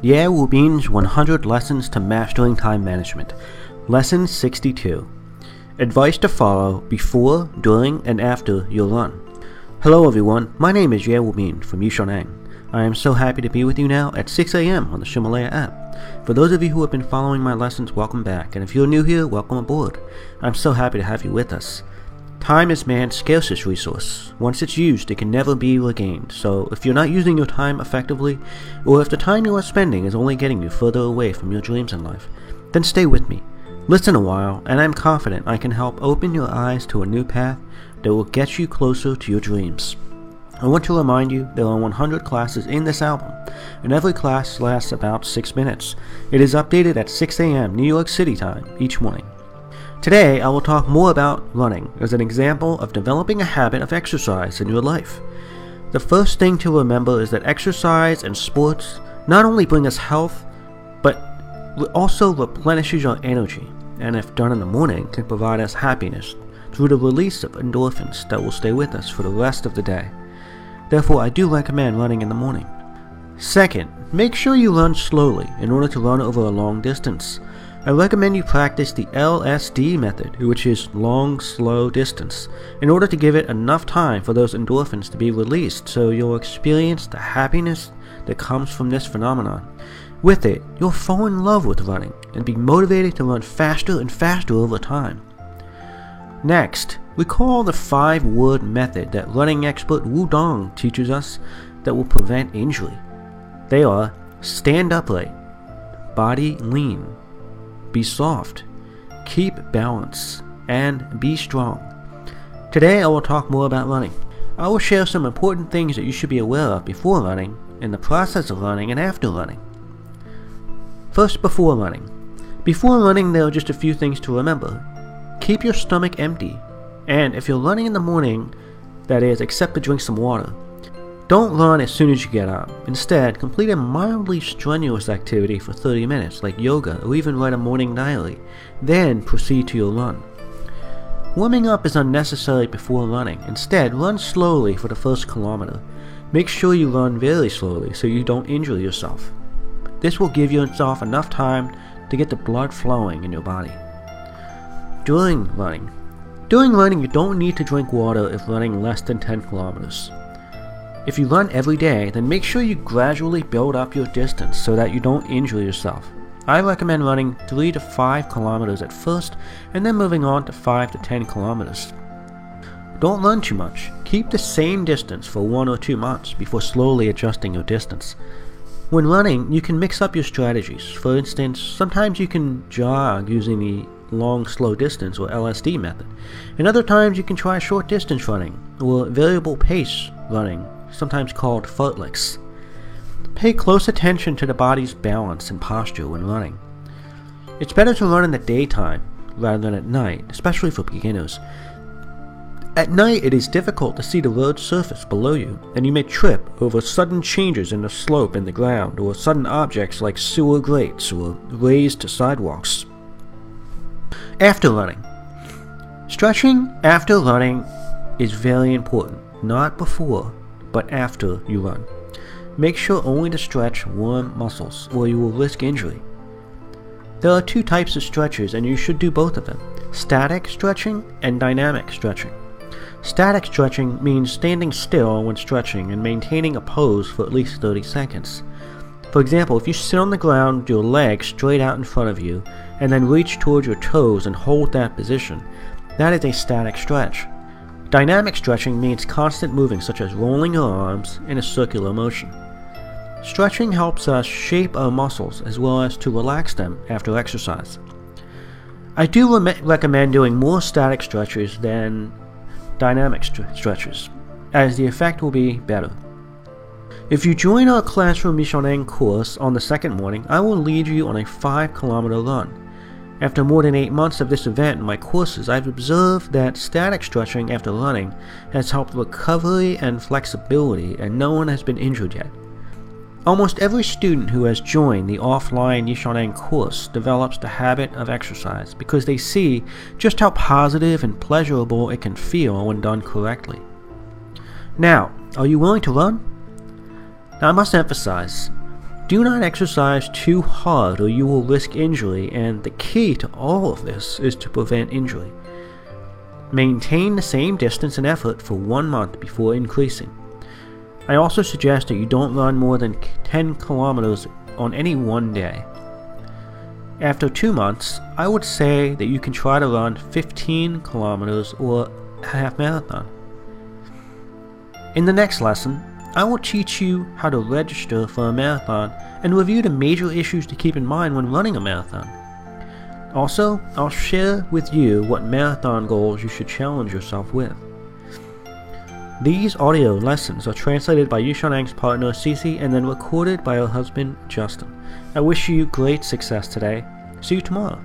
Ye Wubin's 100 Lessons to Mastering Time Management. Lesson 62. Advice to follow before, during, and after your run. Hello everyone, my name is Ye Wubin from Yishaneng. I am so happy to be with you now at 6 a.m. on the Ximalaya app. For those of you who have been following my lessons, welcome back, and if you're new here, welcome aboard. I'm so happy to have you with us. Time is man's scarcest resource. Once it's used, it can never be regained. So, if you're not using your time effectively, or if the time you are spending is only getting you further away from your dreams in life, then stay with me. Listen a while, and I'm confident I can help open your eyes to a new path that will get you closer to your dreams. I want to remind you there are 100 classes in this album, and every class lasts about 6 minutes. It is updated at 6 a.m. New York City time each morning. Today, I will talk more about running as an example of developing a habit of exercise in your life. The first thing to remember is that exercise and sports not only bring us health, but also replenishes our energy, and if done in the morning, can provide us happiness through the release of endorphins that will stay with us for the rest of the day. Therefore, I do recommend running in the morning. Second, make sure you run slowly in order to run over a long distance. I recommend you practice the LSD method, which is long, slow distance, in order to give it enough time for those endorphins to be released so you'll experience the happiness that comes from this phenomenon. With it, you'll fall in love with running and be motivated to run faster and faster over time. Next, recall the five word method that running expert Wu Dong teaches us that will prevent injury. They are stand upright, body lean, be soft, keep balance, and be strong. Today I will talk more about running. I will share some important things that you should be aware of before running, in the process of running, and after running. First, before running. Before running, there are just a few things to remember. Keep your stomach empty, and if you're running in the morning, that is, except to drink some water, don't run as soon as you get up. Instead, complete a mildly strenuous activity for 30 minutes, like yoga, or even write a morning diary. Then proceed to your run. Warming up is unnecessary before running. Instead, run slowly for the first kilometer. Make sure you run very slowly so you don't injure yourself. This will give yourself enough time to get the blood flowing in your body. During running. During running, you don't need to drink water if running less than 10 kilometers. If you run every day, then make sure you gradually build up your distance so that you don't injure yourself. I recommend running 3 to 5 kilometers at first and then moving on to 5 to 10 kilometers. Don't run too much. Keep the same distance for 1 or 2 months before slowly adjusting your distance. When running, you can mix up your strategies. For instance, sometimes you can jog using the long slow distance or LSD method, and other times you can try short distance running or variable pace running sometimes called fartleks. Pay close attention to the body's balance and posture when running. It's better to learn in the daytime rather than at night, especially for beginners. At night, it is difficult to see the road surface below you, and you may trip over sudden changes in the slope in the ground or sudden objects like sewer grates or raised sidewalks. After running. Stretching after running is very important, not before but after you run. Make sure only to stretch warm muscles or you will risk injury. There are two types of stretches and you should do both of them static stretching and dynamic stretching. Static stretching means standing still when stretching and maintaining a pose for at least 30 seconds. For example, if you sit on the ground with your legs straight out in front of you and then reach towards your toes and hold that position, that is a static stretch. Dynamic stretching means constant moving, such as rolling your arms in a circular motion. Stretching helps us shape our muscles as well as to relax them after exercise. I do re- recommend doing more static stretches than dynamic st- stretches, as the effect will be better. If you join our Classroom Mishonen course on the second morning, I will lead you on a 5 kilometer run. After more than 8 months of this event in my courses, I've observed that static stretching after running has helped recovery and flexibility, and no one has been injured yet. Almost every student who has joined the offline Yishaneng course develops the habit of exercise because they see just how positive and pleasurable it can feel when done correctly. Now, are you willing to run? Now, I must emphasize Do not exercise too hard or you will risk injury, and the key to all of this is to prevent injury. Maintain the same distance and effort for one month before increasing. I also suggest that you don't run more than 10 kilometers on any one day. After two months, I would say that you can try to run 15 kilometers or a half marathon. In the next lesson, I will teach you how to register for a marathon and review the major issues to keep in mind when running a marathon. Also, I'll share with you what marathon goals you should challenge yourself with. These audio lessons are translated by Yishaneng's partner Cece and then recorded by her husband Justin. I wish you great success today. See you tomorrow.